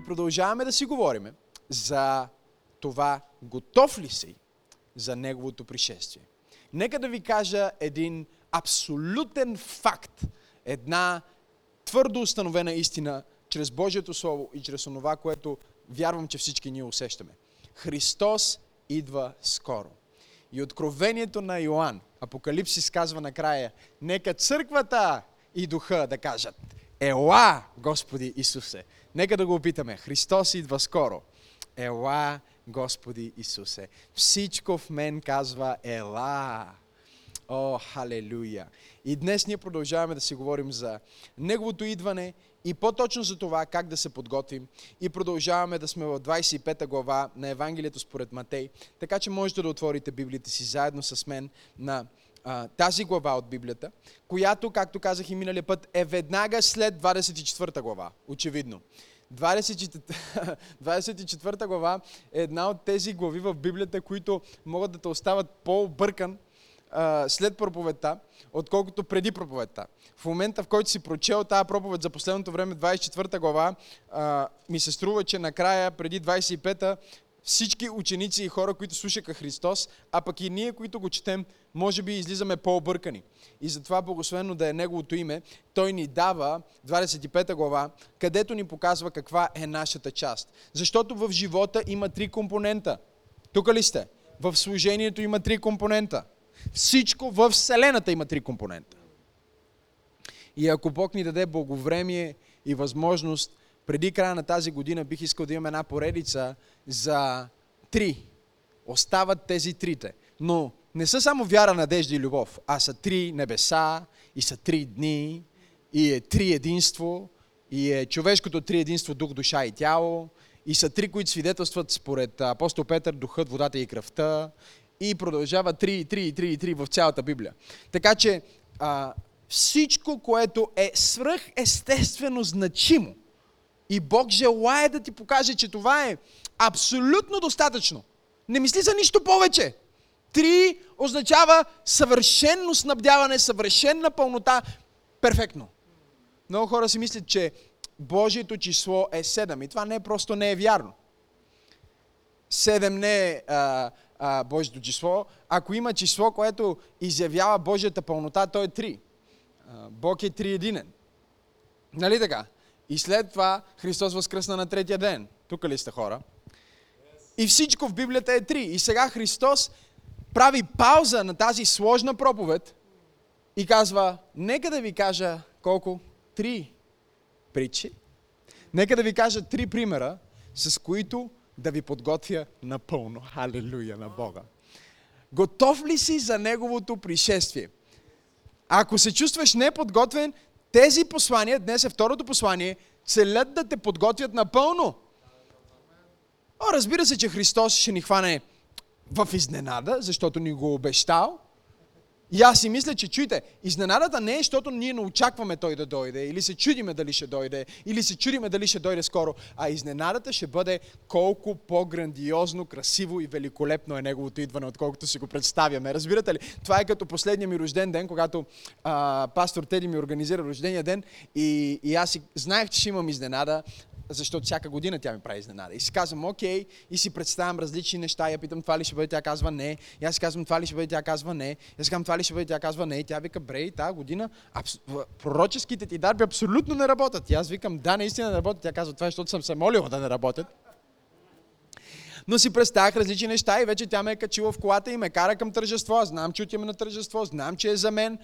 И продължаваме да си говорим за това, готов ли си за Неговото пришествие. Нека да ви кажа един абсолютен факт, една твърдо установена истина чрез Божието Слово и чрез онова, което вярвам, че всички ние усещаме. Христос идва скоро. И откровението на Йоанн, Апокалипсис казва накрая, нека църквата и духа да кажат, Ела, Господи Исусе. Нека да го опитаме. Христос идва скоро. Ела, Господи Исусе. Всичко в мен казва Ела. О, халелуя! И днес ние продължаваме да си говорим за Неговото идване и по-точно за това как да се подготвим. И продължаваме да сме в 25 глава на Евангелието според Матей. Така че можете да отворите Библията си заедно с мен на а, тази глава от Библията, която, както казах и миналия път, е веднага след 24 глава, очевидно. 24 глава е една от тези глави в Библията, които могат да те остават по-объркан след проповедта, отколкото преди проповедта. В момента, в който си прочел тази проповед за последното време, 24 глава, ми се струва, че накрая, преди 25-та, всички ученици и хора, които слушаха Христос, а пък и ние, които го четем, може би излизаме по-объркани. И затова благословено да е Неговото име, Той ни дава 25 глава, където ни показва каква е нашата част. Защото в живота има три компонента. Тук ли сте? В служението има три компонента. Всичко в Вселената има три компонента. И ако Бог ни даде благовремие и възможност, преди края на тази година бих искал да имам една поредица за три. Остават тези трите. Но не са само вяра, надежда и любов, а са три небеса, и са три дни, и е три единство, и е човешкото три единство, дух, душа и тяло, и са три, които свидетелстват според апостол Петър, духът, водата и кръвта, и продължава 3, 3, 3, 3 в цялата Библия. Така че а, всичко, което е свръхестествено значимо и Бог желая да ти покаже, че това е абсолютно достатъчно. Не мисли за нищо повече. Три означава съвършенно снабдяване, съвършенна пълнота. Перфектно. Много хора си мислят, че Божието число е 7 и това не е просто не е вярно. 7 не е а, а, Божието число. Ако има число, което изявява Божията пълнота, то е 3. А, Бог е триединен. Нали така? И след това Христос възкръсна на третия ден. Тук ли сте хора? И всичко в Библията е три. И сега Христос прави пауза на тази сложна проповед и казва, нека да ви кажа колко? Три притчи. Нека да ви кажа три примера, с които да ви подготвя напълно. Халелуя на Бога. Готов ли си за Неговото пришествие? Ако се чувстваш неподготвен, тези послания, днес е второто послание, целят да те подготвят напълно. О, разбира се, че Христос ще ни хване в изненада, защото ни го обещал – и аз си мисля, че чуйте, изненадата не е, защото ние не очакваме той да дойде, или се чудиме дали ще дойде, или се чудиме дали ще дойде скоро, а изненадата ще бъде колко по-грандиозно, красиво и великолепно е неговото идване, отколкото си го представяме. Разбирате ли? Това е като последния ми рожден ден, когато а, пастор Теди ми организира рождения ден и, и аз си знаех, че ще имам изненада, защото всяка година тя ми прави изненада. И си казвам, окей, и си представям различни неща, я питам, това ли ще бъде, тя казва не. И аз си казвам, това ли ще бъде, тя казва не. И аз си казвам, това ли ще бъде, тя казва не. И тя вика, бре, тази година абс... пророческите ти дарби абсолютно не работят. И аз викам, да, наистина не работят. Тя казва, това е, защото съм се молила да не работят но си представях различни неща и вече тя ме е качила в колата и ме кара към тържество. Аз знам, че отиваме на тържество, знам, че е за мен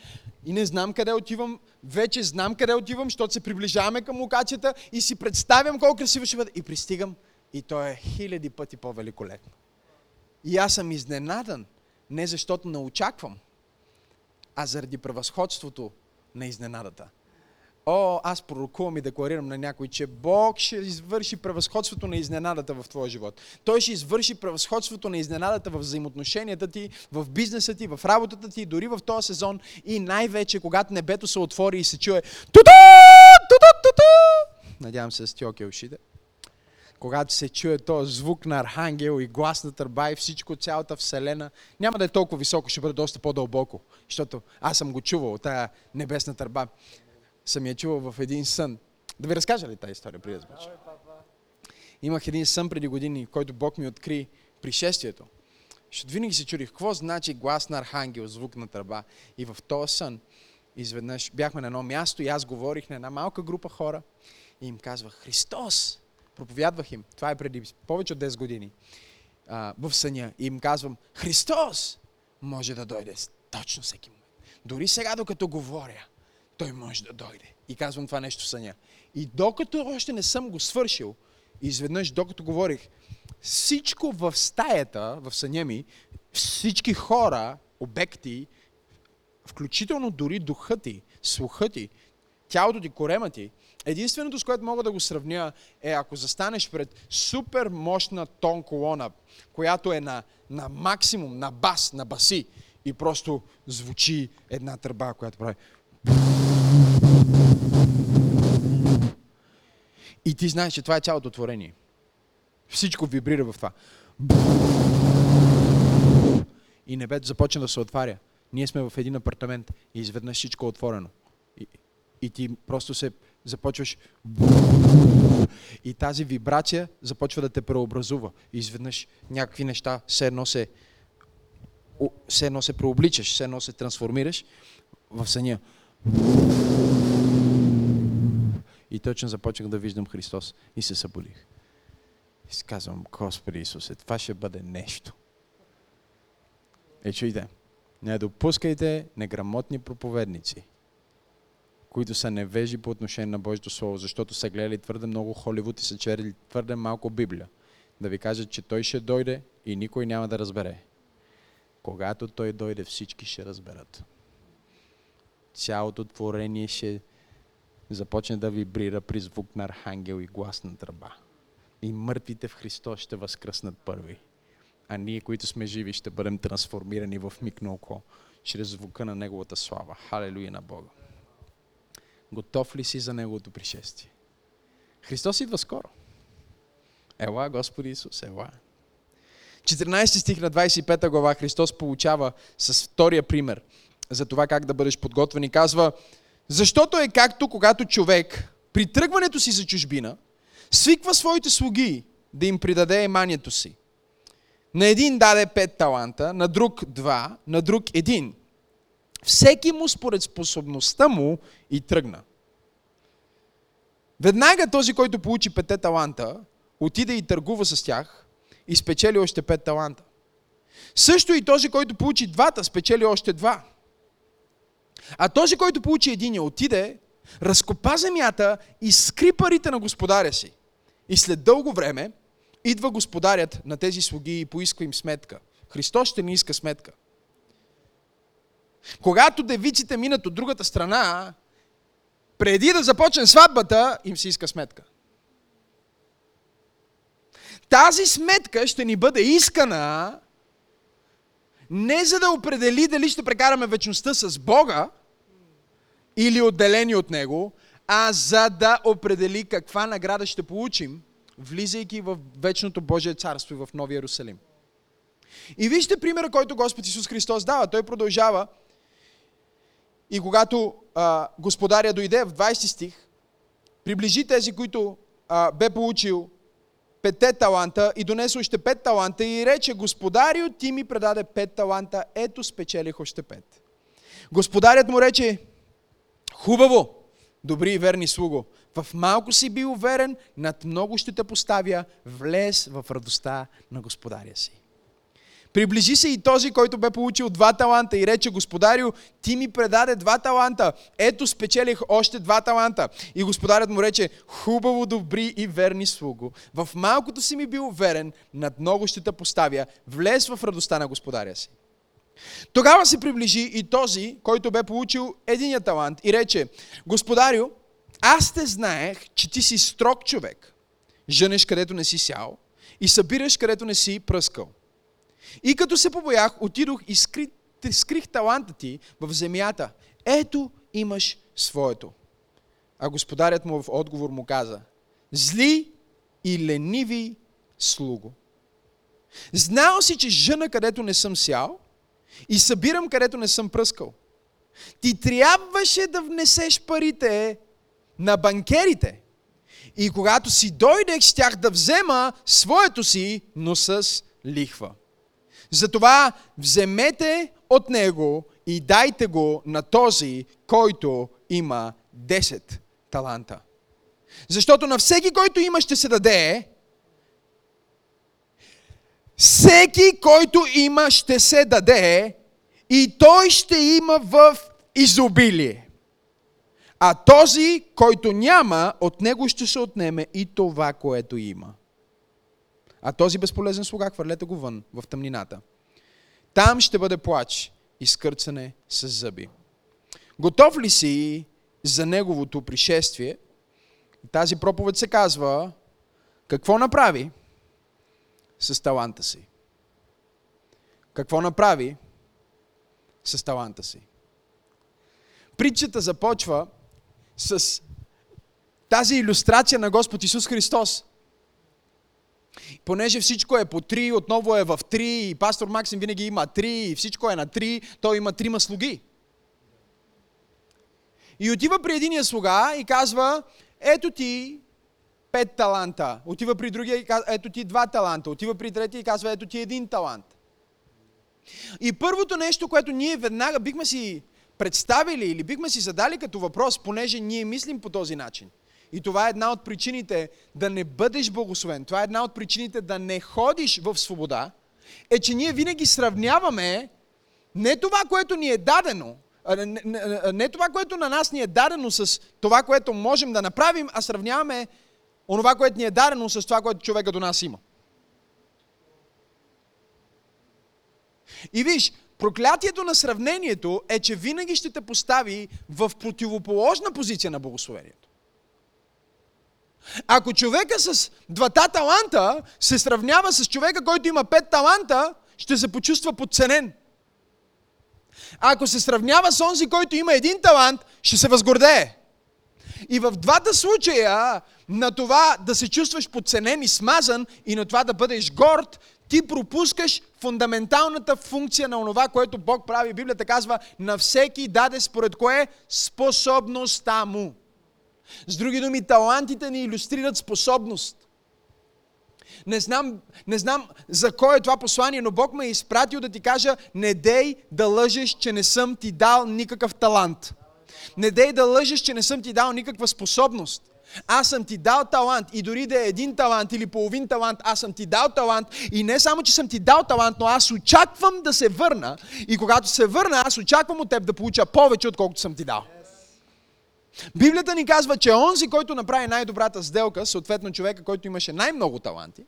и не знам къде отивам. Вече знам къде отивам, защото се приближаваме към локацията и си представям колко красиво ще бъде. И пристигам и то е хиляди пъти по-великолепно. И аз съм изненадан, не защото не очаквам, а заради превъзходството на изненадата. О, аз пророкувам и декларирам на някой, че Бог ще извърши превъзходството на изненадата в твоя живот. Той ще извърши превъзходството на изненадата в взаимоотношенията ти, в бизнеса ти, в работата ти, дори в този сезон и най-вече, когато небето се отвори и се чуе ту Надявам се сте окей ушите. Когато се чуе този звук на архангел и глас на търба и всичко, цялата вселена, няма да е толкова високо, ще бъде доста по-дълбоко, защото аз съм го чувал, тая небесна търба съм я чувал в един сън. Да ви разкажа ли тази история преди да Имах един сън преди години, който Бог ми откри пришествието. Защото винаги се чудих, какво значи глас на архангел, звук на тръба. И в този сън, изведнъж бяхме на едно място и аз говорих на една малка група хора и им казвах, Христос! Проповядвах им. Това е преди повече от 10 години. А, в съня. И им казвам, Христос може да дойде точно всеки момент. Дори сега, докато говоря, той може да дойде. И казвам това нещо в съня. И докато още не съм го свършил, изведнъж, докато говорих, всичко в стаята, в съня ми, всички хора, обекти, включително дори духът ти, слухът ти, тялото ти, корема ти, единственото, с което мога да го сравня е ако застанеш пред супер мощна тон колона, която е на, на максимум, на бас, на баси и просто звучи една тръба, която прави и ти знаеш, че това е цялото творение. Всичко вибрира в това. И небето започна да се отваря. Ние сме в един апартамент и изведнъж всичко е отворено. И, и ти просто се започваш и тази вибрация започва да те преобразува. И изведнъж някакви неща все едно се, все едно се преобличаш, все едно се трансформираш в съня. И точно започнах да виждам Христос и се събудих. И си казвам, Господи Исусе, това ще бъде нещо. Е, чуйте, не допускайте неграмотни проповедници, които са невежи по отношение на Божието Слово, защото са гледали твърде много Холивуд и са черили твърде малко Библия, да ви кажат, че Той ще дойде и никой няма да разбере. Когато Той дойде, всички ще разберат. Цялото творение ще започне да вибрира при звук на архангел и глас на тръба. И мъртвите в Христос ще възкръснат първи. А ние, които сме живи, ще бъдем трансформирани в миг на око, чрез звука на Неговата слава. Халелуя на Бога. Готов ли си за Неговото пришествие? Христос идва скоро. Ела, Господи Исус, ела. 14 стих на 25 глава Христос получава с втория пример за това как да бъдеш подготвен и казва, защото е както когато човек при тръгването си за чужбина свиква своите слуги да им придаде еманието си. На един даде пет таланта, на друг два, на друг един. Всеки му според способността му и тръгна. Веднага този, който получи пете таланта, отиде и търгува с тях и спечели още пет таланта. Също и този, който получи двата, спечели още два. А този, който получи единия, отиде, разкопа земята и скри парите на господаря си. И след дълго време идва господарят на тези слуги и поиска им сметка. Христос ще ни иска сметка. Когато девиците минат от другата страна, преди да започне сватбата, им се иска сметка. Тази сметка ще ни бъде искана не за да определи дали ще прекараме вечността с Бога или отделени от Него, а за да определи каква награда ще получим, влизайки в вечното Божие царство и в Новия Иерусалим. И вижте примера, който Господ Исус Христос дава. Той продължава и когато а, господаря дойде в 20 стих, приближи тези, които а, бе получил петте таланта и донесе още пет таланта и рече, господарио, ти ми предаде пет таланта, ето спечелих още пет. Господарят му рече, хубаво, добри и верни слуго, в малко си бил верен, над много ще те поставя, влез в радостта на господаря си. Приближи се и този, който бе получил два таланта и рече, господарю, ти ми предаде два таланта. Ето спечелих още два таланта. И господарят му рече, хубаво, добри и верни слуго. В малкото си ми бил верен, над много ще те поставя. Влез в радостта на господаря си. Тогава се приближи и този, който бе получил единия талант и рече, Господарю, аз те знаех, че ти си строг човек, женеш където не си сял и събираш където не си пръскал. И като се побоях, отидох и скрих, скрих таланта ти в земята. Ето имаш своето. А господарят му в отговор му каза, зли и лениви слуго. Знал си, че жена където не съм сял и събирам където не съм пръскал. Ти трябваше да внесеш парите на банкерите И когато си дойдех, щях да взема своето си, но с лихва. Затова вземете от него и дайте го на този, който има 10 таланта. Защото на всеки, който има, ще се даде. Всеки, който има, ще се даде и той ще има в изобилие. А този, който няма, от него ще се отнеме и това, което има. А този безполезен слуга, хвърлете го вън, в тъмнината. Там ще бъде плач и скърцане с зъби. Готов ли си за неговото пришествие? Тази проповед се казва какво направи с таланта си. Какво направи с таланта си. Притчата започва с тази иллюстрация на Господ Исус Христос. Понеже всичко е по три, отново е в три, и пастор Максим винаги има три, и всичко е на три, той има трима слуги. И отива при единия слуга и казва, ето ти пет таланта. Отива при другия и казва, ето ти два таланта. Отива при третия и казва, ето ти един талант. И първото нещо, което ние веднага бихме си представили или бихме си задали като въпрос, понеже ние мислим по този начин. И това е една от причините да не бъдеш благословен. Това е една от причините да не ходиш в свобода. Е, че ние винаги сравняваме не това, което ни е дадено, не, не, това, което на нас ни е дадено с това, което можем да направим, а сравняваме онова, което ни е дадено с това, което човека до нас има. И виж, проклятието на сравнението е, че винаги ще те постави в противоположна позиция на благословението. Ако човека с двата таланта се сравнява с човека, който има пет таланта, ще се почувства подценен. Ако се сравнява с онзи, който има един талант, ще се възгордее. И в двата случая на това да се чувстваш подценен и смазан и на това да бъдеш горд, ти пропускаш фундаменталната функция на онова, което Бог прави. Библията казва, на всеки даде според кое способността му. С други думи, талантите ни иллюстрират способност. Не знам, не знам за кой е това послание, но Бог ме е изпратил да ти кажа, не дей да лъжеш, че не съм ти дал никакъв талант. Не дей да лъжеш, че не съм ти дал никаква способност. Аз съм ти дал талант и дори да е един талант или половин талант, аз съм ти дал талант и не само, че съм ти дал талант, но аз очаквам да се върна и когато се върна, аз очаквам от теб да получа повече, отколкото съм ти дал. Библията ни казва, че онзи, който направи най-добрата сделка, съответно човека, който имаше най-много таланти,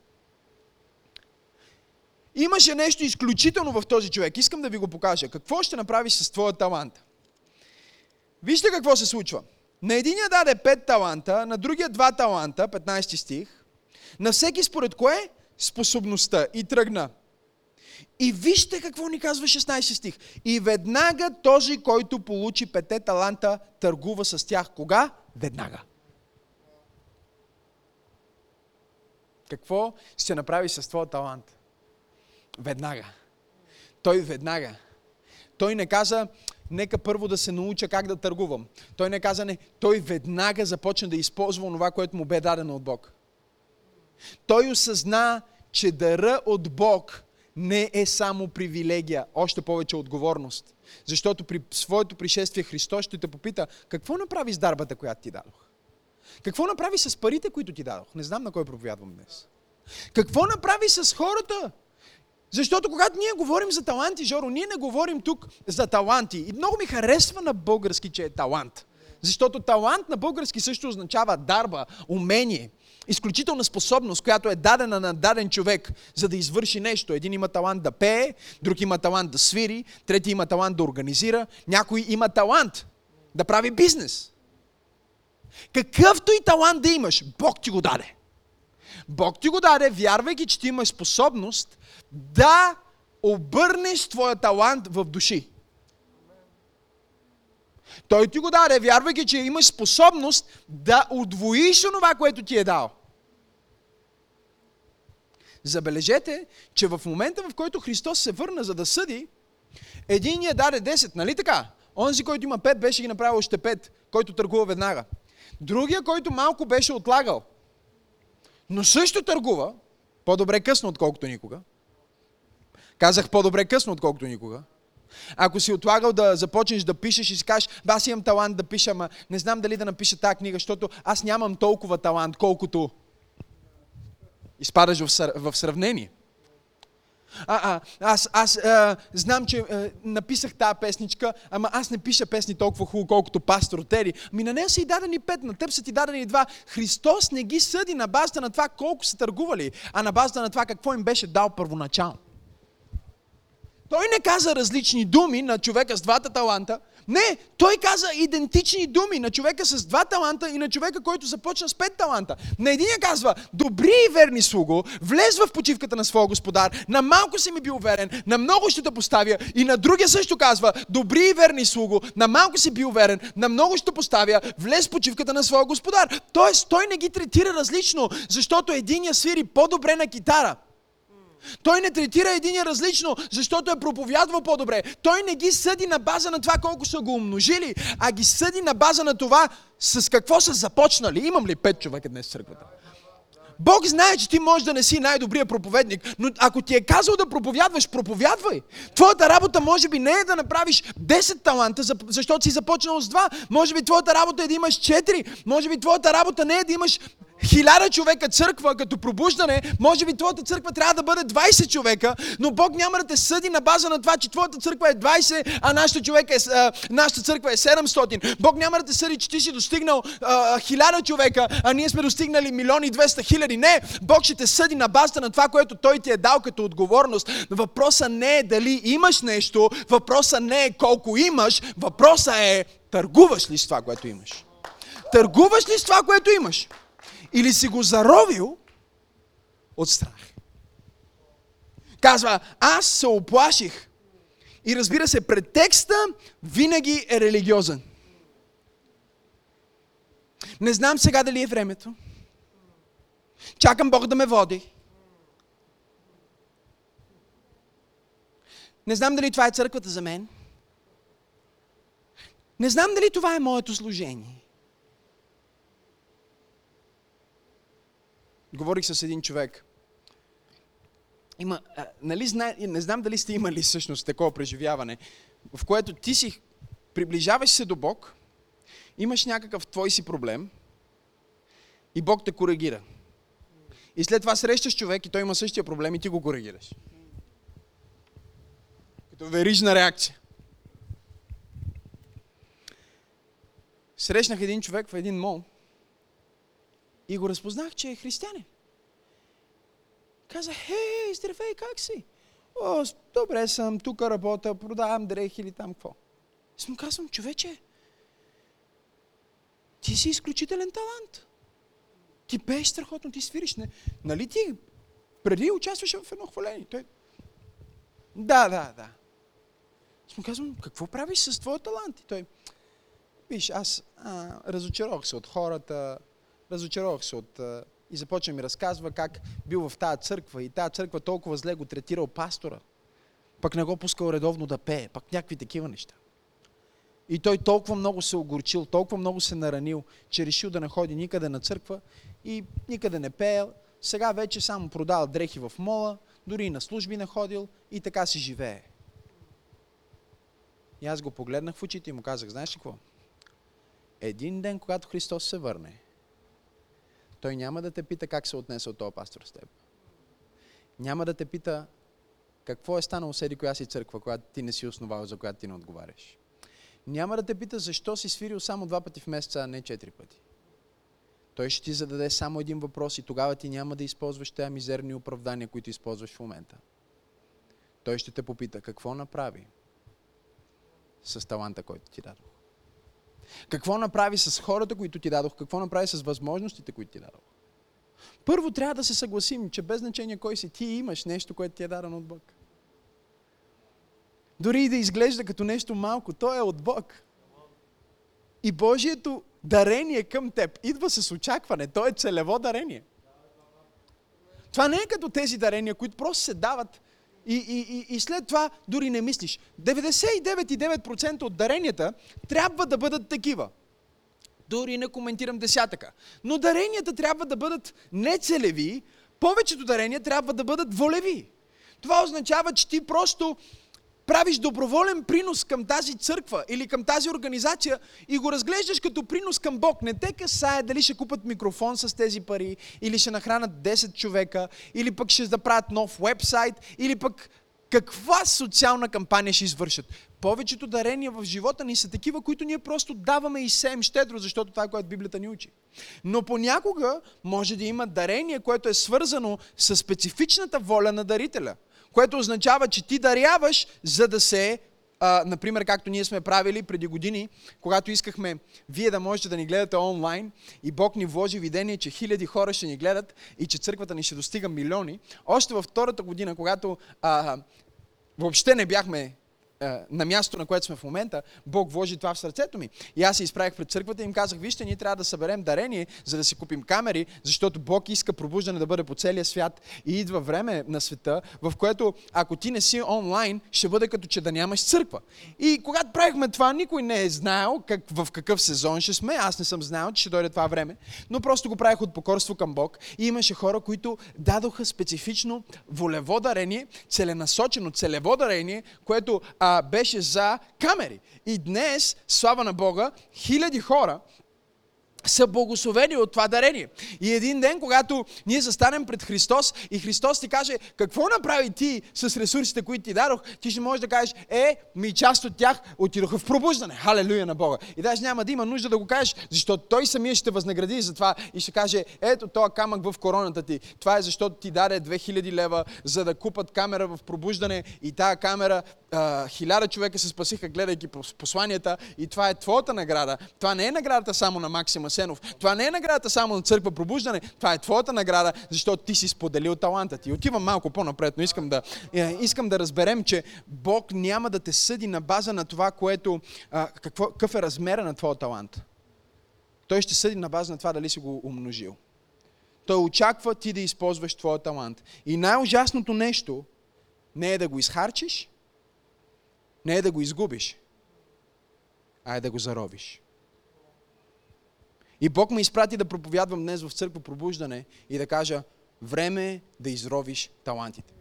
имаше нещо изключително в този човек. Искам да ви го покажа. Какво ще направиш с твоя талант? Вижте какво се случва. На единия даде 5 таланта, на другия 2 таланта, 15 стих. На всеки според кое? Способността. И тръгна. И вижте какво ни казва 16 стих. И веднага този, който получи пете таланта, търгува с тях. Кога? Веднага. Какво ще направи с твоя талант? Веднага. Той веднага. Той не каза, нека първо да се науча как да търгувам. Той не каза не, той веднага започна да използва това, което му бе дадено от Бог. Той осъзна, че дъра от Бог не е само привилегия, още повече отговорност. Защото при своето пришествие Христос ще те попита, какво направи с дарбата, която ти дадох? Какво направи с парите, които ти дадох? Не знам на кой проповядвам днес. Какво направи с хората, защото когато ние говорим за таланти, Жоро, ние не говорим тук за таланти. И много ми харесва на български, че е талант. Защото талант на български също означава дарба, умение, изключителна способност, която е дадена на даден човек, за да извърши нещо. Един има талант да пее, друг има талант да свири, трети има талант да организира, някой има талант да прави бизнес. Какъвто и талант да имаш, Бог ти го даде. Бог ти го даде, вярвайки, че ти имаш способност да обърнеш твоя талант в души. Той ти го даде, вярвайки, че имаш способност да удвоиш онова, което ти е дал. Забележете, че в момента, в който Христос се върна за да съди, един я даде 10, нали така? Онзи, който има 5, беше ги направил още 5, който търгува веднага. Другия, който малко беше отлагал, но също търгува, по-добре късно, отколкото никога. Казах по-добре късно, отколкото никога. Ако си отлагал да започнеш да пишеш и си кажеш, аз имам талант да пиша, ама не знам дали да напиша тази книга, защото аз нямам толкова талант, колкото изпадаш в, сравнение. А, а, аз аз а, знам, че а, написах тази песничка, ама аз не пиша песни толкова хубаво, колкото пастор Тери. Ми на нея са и дадени пет, на теб са ти дадени два. Христос не ги съди на базата на това колко са търгували, а на базата на това какво им беше дал първоначално. Той не каза различни думи на човека с двата таланта. Не, той каза идентични думи на човека с два таланта и на човека, който започна с пет таланта. На единия казва, добри и верни слуго, влез в почивката на своя господар, на малко си ми бил верен, на много ще те поставя. И на другия също казва, добри и верни слуго, на малко си бил верен, на много ще поставя, влез в почивката на своя господар. Тоест, той не ги третира различно, защото единия свири по-добре на китара, той не третира единия различно, защото е проповядвал по-добре. Той не ги съди на база на това колко са го умножили, а ги съди на база на това с какво са започнали. Имам ли пет човека днес в църквата? Бог знае, че ти можеш да не си най-добрият проповедник, но ако ти е казал да проповядваш, проповядвай. Твоята работа може би не е да направиш 10 таланта, защото си започнал с 2. Може би твоята работа е да имаш 4. Може би твоята работа не е да имаш хиляда човека църква като пробуждане, може би твоята църква трябва да бъде 20 човека, но Бог няма да те съди на база на това, че твоята църква е 20, а нашата, човека е, а, нашата църква е 700. Бог няма да те съди, че ти си достигнал хиляда човека, а ние сме достигнали милиони и 200 хиляди. Не, Бог ще те съди на базата на това, което Той ти е дал като отговорност. Въпросът не е дали имаш нещо, въпросът не е колко имаш, въпросът е търгуваш ли с това, което имаш. Търгуваш ли с това, което имаш? Или си го заровил от страх. Казва, аз се оплаших. И разбира се, претекста винаги е религиозен. Не знам сега дали е времето. Чакам Бог да ме води. Не знам дали това е църквата за мен. Не знам дали това е моето служение. Говорих с един човек. Има, а, нали, зна, не знам дали сте имали всъщност такова преживяване, в което ти си приближаваш се до Бог, имаш някакъв твой си проблем и Бог те коригира. И след това срещаш човек и той има същия проблем и ти го коригираш. Като верижна реакция. Срещнах един човек в един мол – и го разпознах, че е християнин. Каза, хей, здравей, как си? О, добре съм, тук работя, продавам дрехи или там какво. И му казвам, човече, ти си изключителен талант. Ти пееш страхотно, ти свириш. Не, нали ти преди участваше в едно хваление? Той... Да, да, да. Аз му казвам, какво правиш с твоя талант? И той, виж, аз а, разочаровах се от хората, разочаровах се от... И започва ми разказва как бил в тази църква и тази църква толкова зле го третирал пастора. Пък не го пускал редовно да пее. Пък някакви такива неща. И той толкова много се огорчил, толкова много се наранил, че решил да не ходи никъде на църква и никъде не пеел. Сега вече само продава дрехи в мола, дори и на служби не ходил и така си живее. И аз го погледнах в очите и му казах, знаеш ли какво? Един ден, когато Христос се върне, той няма да те пита как се отнесе от този пастор с теб. Няма да те пита какво е станало седи коя си църква, която ти не си основал, за която ти не отговаряш. Няма да те пита защо си свирил само два пъти в месеца, а не четири пъти. Той ще ти зададе само един въпрос и тогава ти няма да използваш тези мизерни оправдания, които използваш в момента. Той ще те попита какво направи с таланта, който ти дадох. Какво направи с хората, които ти дадох? Какво направи с възможностите, които ти дадох? Първо трябва да се съгласим, че без значение кой си, ти имаш нещо, което ти е дадено от Бог. Дори и да изглежда като нещо малко, то е от Бог. И Божието дарение към теб идва с очакване. То е целево дарение. Това не е като тези дарения, които просто се дават и, и, и, след това дори не мислиш. 99,9% от даренията трябва да бъдат такива. Дори не коментирам десятъка. Но даренията трябва да бъдат не целеви, повечето дарения трябва да бъдат волеви. Това означава, че ти просто правиш доброволен принос към тази църква или към тази организация и го разглеждаш като принос към Бог. Не те касае дали ще купат микрофон с тези пари, или ще нахранат 10 човека, или пък ще заправят нов вебсайт, или пък каква социална кампания ще извършат. Повечето дарения в живота ни са такива, които ние просто даваме и сеем щедро, защото това е което Библията ни учи. Но понякога може да има дарение, което е свързано с специфичната воля на дарителя – което означава, че ти даряваш, за да се а, например, както ние сме правили преди години, когато искахме вие да можете да ни гледате онлайн и Бог ни вложи видение, че хиляди хора ще ни гледат и че църквата ни ще достига милиони. Още във втората година, когато а, въобще не бяхме на мястото, на което сме в момента, Бог вложи това в сърцето ми. И аз се изправих пред църквата и им казах, вижте, ние трябва да съберем дарение, за да си купим камери, защото Бог иска пробуждане да бъде по целия свят и идва време на света, в което ако ти не си онлайн, ще бъде като че да нямаш църква. И когато правихме това, никой не е знаел как, в какъв сезон ще сме. Аз не съм знаел, че ще дойде това време, но просто го правих от покорство към Бог. И имаше хора, които дадоха специфично волево дарение, целенасочено целево дарение, което а, беше за камери. И днес, слава на Бога, хиляди хора са благословени от това дарение. И един ден, когато ние застанем пред Христос и Христос ти каже, какво направи ти с ресурсите, които ти дадох, ти ще можеш да кажеш, е, ми част от тях отидоха в пробуждане. Халелуя на Бога. И даже няма да има нужда да го кажеш, защото Той самия ще възнагради за това и ще каже, ето този камък в короната ти. Това е защото ти даде 2000 лева, за да купат камера в пробуждане и тая камера хиляда човека се спасиха, гледайки посланията и това е твоята награда. Това не е наградата само на Максима Асенов. Това не е наградата само на църква пробуждане, това е твоята награда, защото ти си споделил таланта ти. Отивам малко по-напред, но искам да, е, искам да разберем, че Бог няма да те съди на база на това, което, какво, какъв е размера на твоя талант. Той ще съди на база на това дали си го умножил. Той очаква ти да използваш твоя талант. И най-ужасното нещо не е да го изхарчиш, не е да го изгубиш, а е да го заробиш. И Бог ме изпрати да проповядвам днес в църква пробуждане и да кажа, време е да изровиш талантите.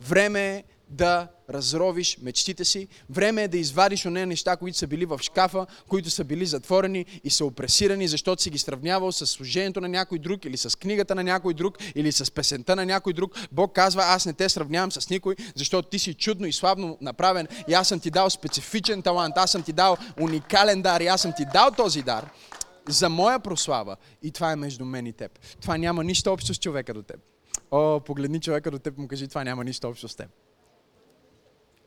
Време е да разровиш мечтите си. Време е да извадиш нея неща, които са били в шкафа, които са били затворени и са опресирани, защото си ги сравнявал с служението на някой друг или с книгата на някой друг или с песента на някой друг. Бог казва, аз не те сравнявам с никой, защото ти си чудно и славно направен и аз съм ти дал специфичен талант, аз съм ти дал уникален дар и аз съм ти дал този дар за моя прослава. И това е между мен и теб. Това няма нищо общо с човека до теб. О, погледни човека до теб, му кажи, това няма нищо общо с теб.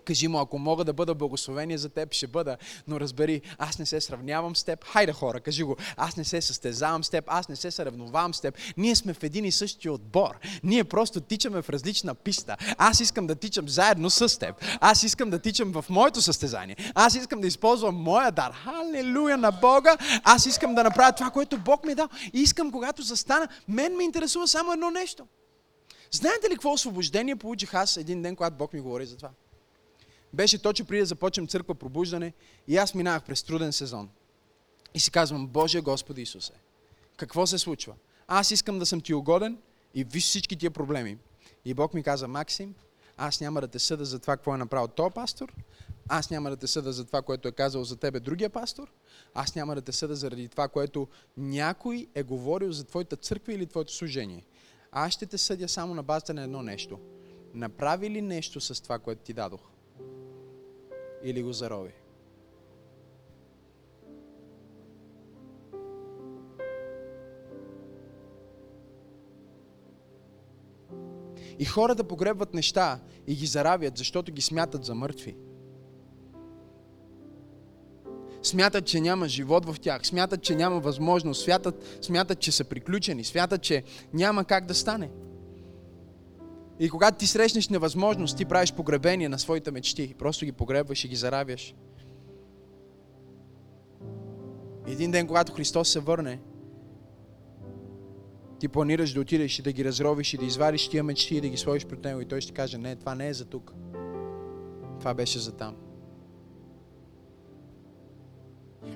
Кажи му, ако мога да бъда благословение за теб, ще бъда. Но разбери, аз не се сравнявам с теб. Хайде хора, кажи го. Аз не се състезавам с теб, аз не се съревновавам с теб. Ние сме в един и същи отбор. Ние просто тичаме в различна писта. Аз искам да тичам заедно с теб. Аз искам да тичам в моето състезание. Аз искам да използвам моя дар. Халелуя на Бога. Аз искам да направя това, което Бог ми е дал. И искам, когато застана, мен ме интересува само едно нещо. Знаете ли какво освобождение получих аз един ден, когато Бог ми говори за това? Беше точно преди да започнем църква пробуждане и аз минавах през труден сезон. И си казвам, Боже Господи Исусе, какво се случва? Аз искам да съм ти угоден и виж всички тия проблеми. И Бог ми каза, Максим, аз няма да те съда за това, какво е направил този пастор, аз няма да те съда за това, което е казал за тебе другия пастор, аз няма да те съда заради това, което някой е говорил за твоята църква или твоето служение. Аз ще те съдя само на базата на едно нещо. Направи ли нещо с това, което ти дадох? Или го зарови. И хората погребват неща и ги заравят, защото ги смятат за мъртви. Смятат, че няма живот в тях, смятат, че няма възможност, смятат, смятат че са приключени, смятат, че няма как да стане. И когато ти срещнеш невъзможност, ти правиш погребение на своите мечти. Просто ги погребваш и ги заравяш. Един ден, когато Христос се върне, ти планираш да отидеш и да ги разровиш и да извадиш тия мечти и да ги сложиш пред Него и Той ще каже, не, това не е за тук. Това беше за там.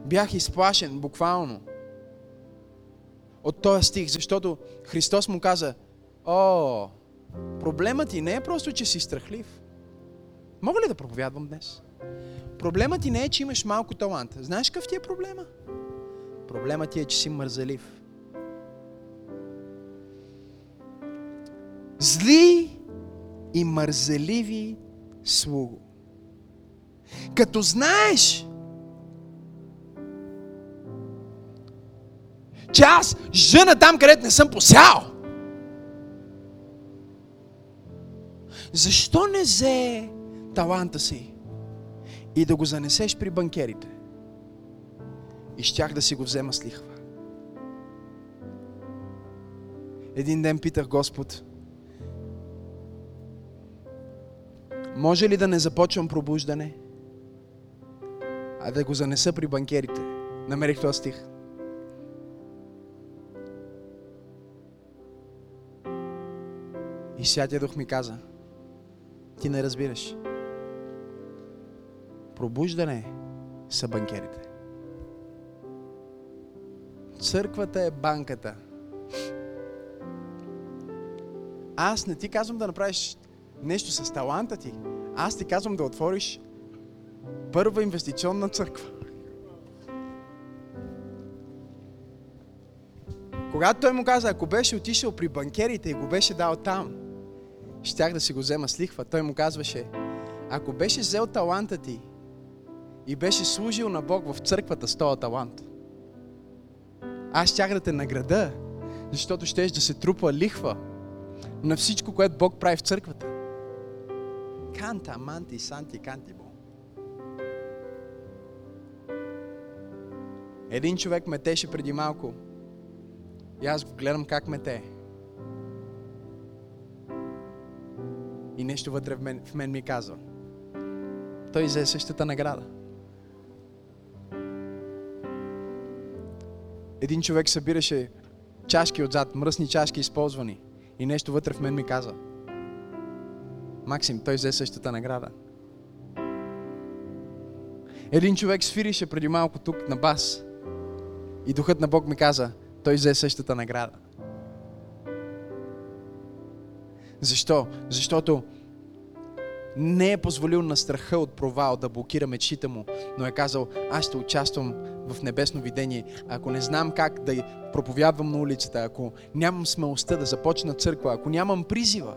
Бях изплашен, буквално, от този стих, защото Христос му каза, о, проблемът ти не е просто, че си страхлив. Мога ли да проповядвам днес? Проблемът ти не е, че имаш малко талант. Знаеш какъв ти е проблема? Проблемът ти е, че си мързелив. Зли и мързеливи слуго. Като знаеш, че аз жена там, където не съм посял. Защо не взе таланта си и да го занесеш при банкерите? И щях да си го взема с лихва. Един ден питах Господ, може ли да не започвам пробуждане, а да го занеса при банкерите? Намерих този стих. И Святия Дух ми каза, ти не разбираш. Пробуждане са банкерите. Църквата е банката. Аз не ти казвам да направиш нещо с таланта ти. Аз ти казвам да отвориш първа инвестиционна църква. Когато той му каза, ако беше отишъл при банкерите и го беше дал там, щях да си го взема с лихва. Той му казваше, ако беше взел таланта ти и беше служил на Бог в църквата с този талант, аз щях да те награда, защото щеш да се трупа лихва на всичко, което Бог прави в църквата. Канта, манти, санти, канти, Бог. Един човек метеше преди малко. И аз го гледам как мете. И нещо вътре в мен, в мен ми казва. Той взе същата награда. Един човек събираше чашки отзад, мръсни чашки използвани. И нещо вътре в мен ми каза. Максим, той взе същата награда. Един човек свирише преди малко тук на бас. И духът на Бог ми каза, той взе същата награда. Защо? Защото не е позволил на страха от провал да блокира мечтите му, но е казал, аз ще участвам в небесно видение. Ако не знам как да проповядвам на улицата, ако нямам смелостта да започна църква, ако нямам призива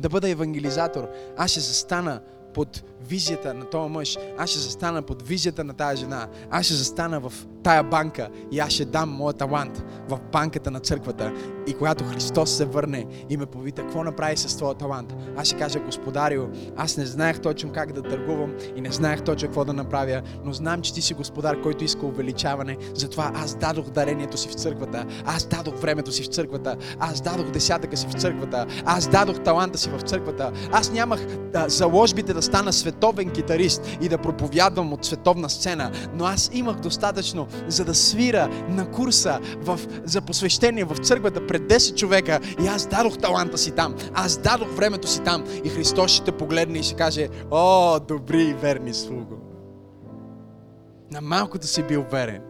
да бъда евангелизатор, аз ще застана под визията на този мъж, аз ще застана под визията на тази жена, аз ще застана в тая банка и аз ще дам моя талант в банката на църквата. И когато Христос се върне и ме повита, какво направи с твоя талант? Аз ще кажа, Господарио, аз не знаех точно как да търгувам и не знаех точно какво да направя, но знам, че ти си Господар, който иска увеличаване. Затова аз дадох дарението си в църквата, аз дадох времето си в църквата, аз дадох десятъка си в църквата, аз дадох таланта си в църквата. Аз нямах да, заложбите да стана световен китарист и да проповядвам от световна сцена, но аз имах достатъчно, за да свира на курса в, за посвещение в църквата пред 10 човека и аз дадох таланта си там, аз дадох времето си там и Христос ще те погледне и ще каже, о, добри и верни слуго. На малкото си бил верен.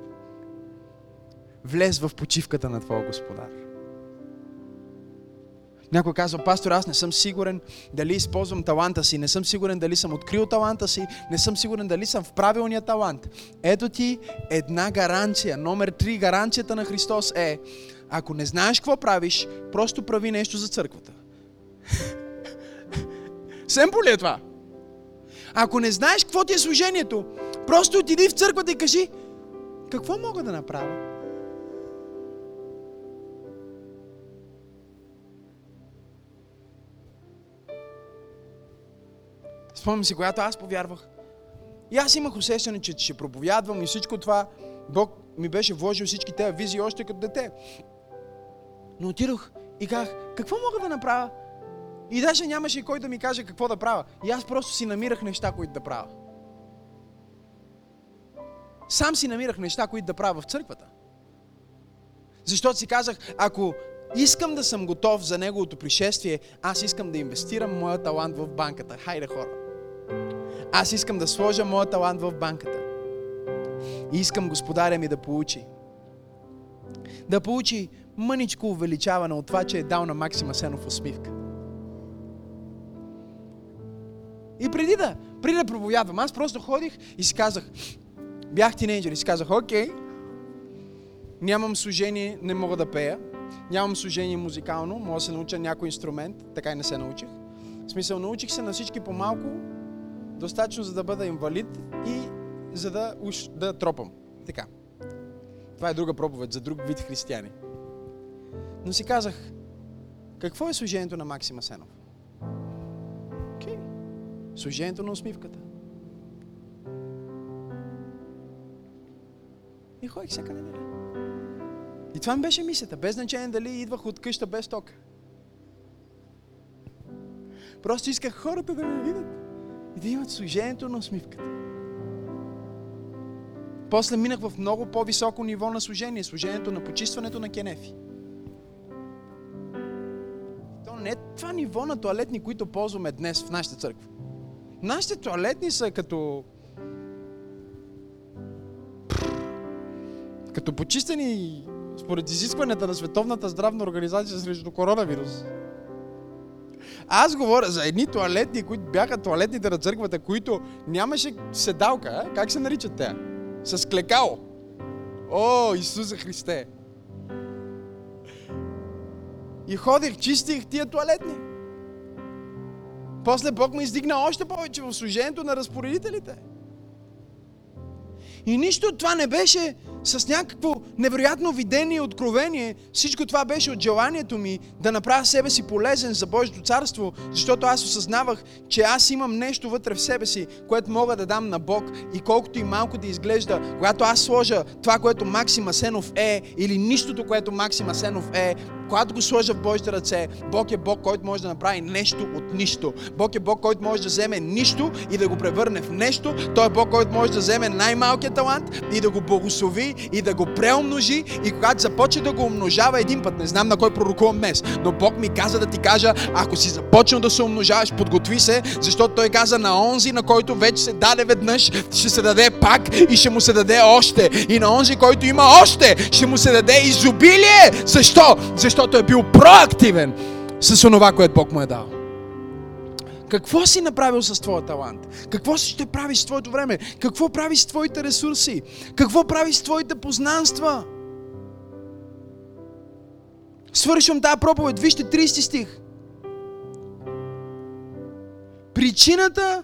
Влез в почивката на Твоя Господар. Някой казва, пастор, аз не съм сигурен дали използвам таланта си, не съм сигурен дали съм открил таланта си, не съм сигурен дали съм в правилния талант. Ето ти една гаранция. Номер три, гаранцията на Христос е, ако не знаеш какво правиш, просто прави нещо за църквата. Семпо ли е това? Ако не знаеш какво ти е служението, просто отиди в църквата и кажи, какво мога да направя? Спомням си, когато аз повярвах. И аз имах усещане, че ще проповядвам и всичко това. Бог ми беше вложил всички тези визии още като дете. Но отидох и казах, какво мога да направя? И даже нямаше кой да ми каже какво да правя. И аз просто си намирах неща, които да правя. Сам си намирах неща, които да правя в църквата. Защото си казах, ако искам да съм готов за неговото пришествие, аз искам да инвестирам моя талант в банката. Хайде хора! Аз искам да сложа моя талант в банката. И искам господаря ми да получи. Да получи мъничко увеличаване от това, че е дал на Максима Сенов усмивка. И преди да, преди да проповядвам, аз просто ходих и си казах, бях тинейджър и си казах, окей, нямам служение, не мога да пея, нямам служение музикално, мога да се науча някой инструмент, така и не се научих. В смисъл, научих се на всички по-малко, достатъчно за да бъда инвалид и за да, уж, да тропам. Така. Това е друга проповед за друг вид християни. Но си казах, какво е служението на Максима Сенов? Окей. Okay. Служението на усмивката. И ходих всяка неделя. И това ми беше мисията, без значение дали идвах от къща без тока. Просто исках хората да ме видят и да имат служението на усмивката. После минах в много по-високо ниво на служение, служението на почистването на кенефи. То не е това ниво на туалетни, които ползваме днес в нашата църква. Нашите туалетни са като като почистени според изискванията на Световната здравна организация срещу коронавирус. Аз говоря за едни туалетни, които бяха туалетните на църквата, които нямаше седалка. А? Как се наричат те? С клекало. О, Исуса Христе! И ходих, чистих тия туалетни. После Бог ме издигна още повече в служението на разпоредителите. И нищо от това не беше с някакво невероятно видение и откровение. Всичко това беше от желанието ми да направя себе си полезен за Божието царство, защото аз осъзнавах, че аз имам нещо вътре в себе си, което мога да дам на Бог и колкото и малко да изглежда, когато аз сложа това, което Максим Асенов е или нищото, което Максим Асенов е, когато го сложа в Божите ръце, Бог е Бог, който може да направи нещо от нищо. Бог е Бог, който може да вземе нищо и да го превърне в нещо. Той е Бог, който може да вземе най-малкият талант и да го благослови и да го преумножи. И когато започне да го умножава един път, не знам на кой пророкувам днес, но Бог ми каза да ти кажа, ако си започнал да се умножаваш, подготви се, защото Той каза на онзи, на който вече се даде веднъж, ще се даде пак и ще му се даде още. И на онзи, който има още, ще му се даде изобилие. Защо защото е бил проактивен с онова, което Бог му е дал. Какво си направил с твоя талант? Какво си ще правиш с твоето време? Какво правиш с твоите ресурси? Какво правиш с твоите познанства? Свършвам тази проповед. Вижте 30 стих. Причината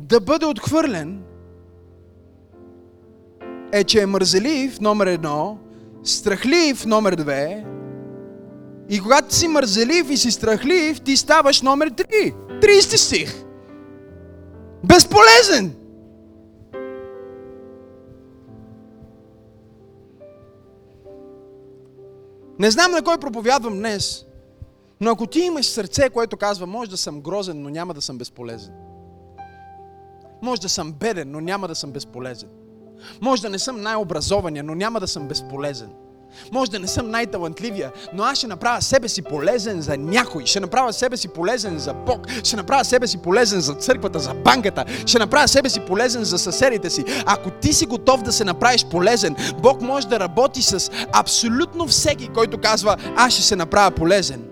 да бъде отхвърлен е, че е мързелив, номер едно, страхлив, номер две, и когато си мързелив и си страхлив, ти ставаш номер 3. 30 стих. Безполезен. Не знам на кой проповядвам днес, но ако ти имаш сърце, което казва, може да съм грозен, но няма да съм безполезен. Може да съм беден, но няма да съм безполезен. Може да не съм най-образования, но няма да съм безполезен. Може да не съм най-талантливия, но аз ще направя себе си полезен за някой. Ще направя себе си полезен за Бог. Ще направя себе си полезен за църквата, за банката. Ще направя себе си полезен за съседите си. Ако ти си готов да се направиш полезен, Бог може да работи с абсолютно всеки, който казва, аз ще се направя полезен.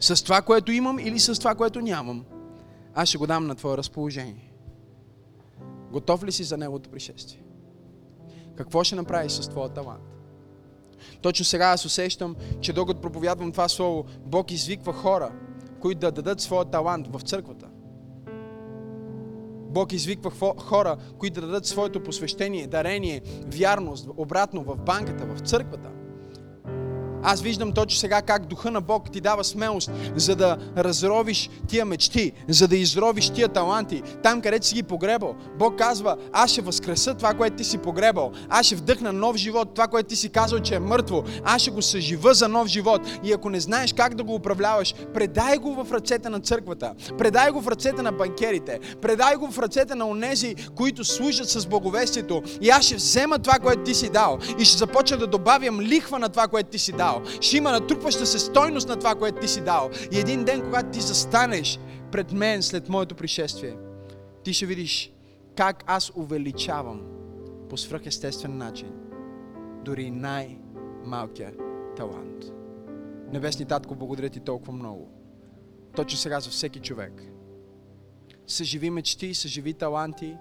С това, което имам или с това, което нямам. Аз ще го дам на твое разположение. Готов ли си за Неговото пришествие? Какво ще направиш с твоя талант? Точно сега аз усещам, че докато проповядвам това слово, Бог извиква хора, които да дадат своя талант в църквата. Бог извиква хора, които да дадат своето посвещение, дарение, вярност, обратно в банката, в църквата. Аз виждам точно сега как духа на Бог ти дава смелост, за да разровиш тия мечти, за да изровиш тия таланти, там където си ги погребал. Бог казва, аз ще възкреса това, което ти си погребал. Аз ще вдъхна нов живот, това, което ти си казал, че е мъртво. Аз ще го съжива за нов живот. И ако не знаеш как да го управляваш, предай го в ръцете на църквата. Предай го в ръцете на банкерите. Предай го в ръцете на онези, които служат с благовестието. И аз ще взема това, което ти си дал. И ще започна да добавям лихва на това, което ти си дал дал. Ще има натрупваща се стойност на това, което ти си дал. И един ден, когато ти застанеш пред мен след моето пришествие, ти ще видиш как аз увеличавам по свръхестествен начин дори най-малкия талант. Небесни Татко, благодаря ти толкова много. Точно сега за всеки човек. Съживи мечти, съживи таланти.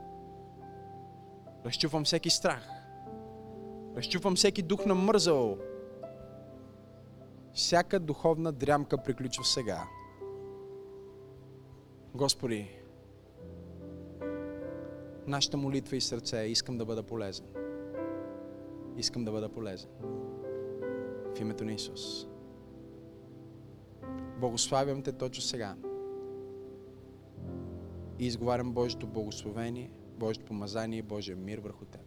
Разчупвам всеки страх. Разчупвам всеки дух на мързало. Всяка духовна дрямка приключва сега. Господи, нашата молитва и сърце искам да бъда полезен. Искам да бъда полезен. В името на Исус. Благославям те точно сега. И изговарям Божието благословение, Божието помазание и Божия мир върху теб.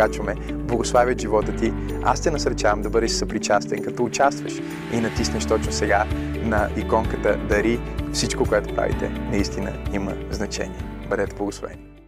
качваме, благославят живота ти, аз те насърчавам да бъдеш съпричастен, като участваш и натиснеш точно сега на иконката Дари. Всичко, което правите, наистина има значение. Бъдете благословени!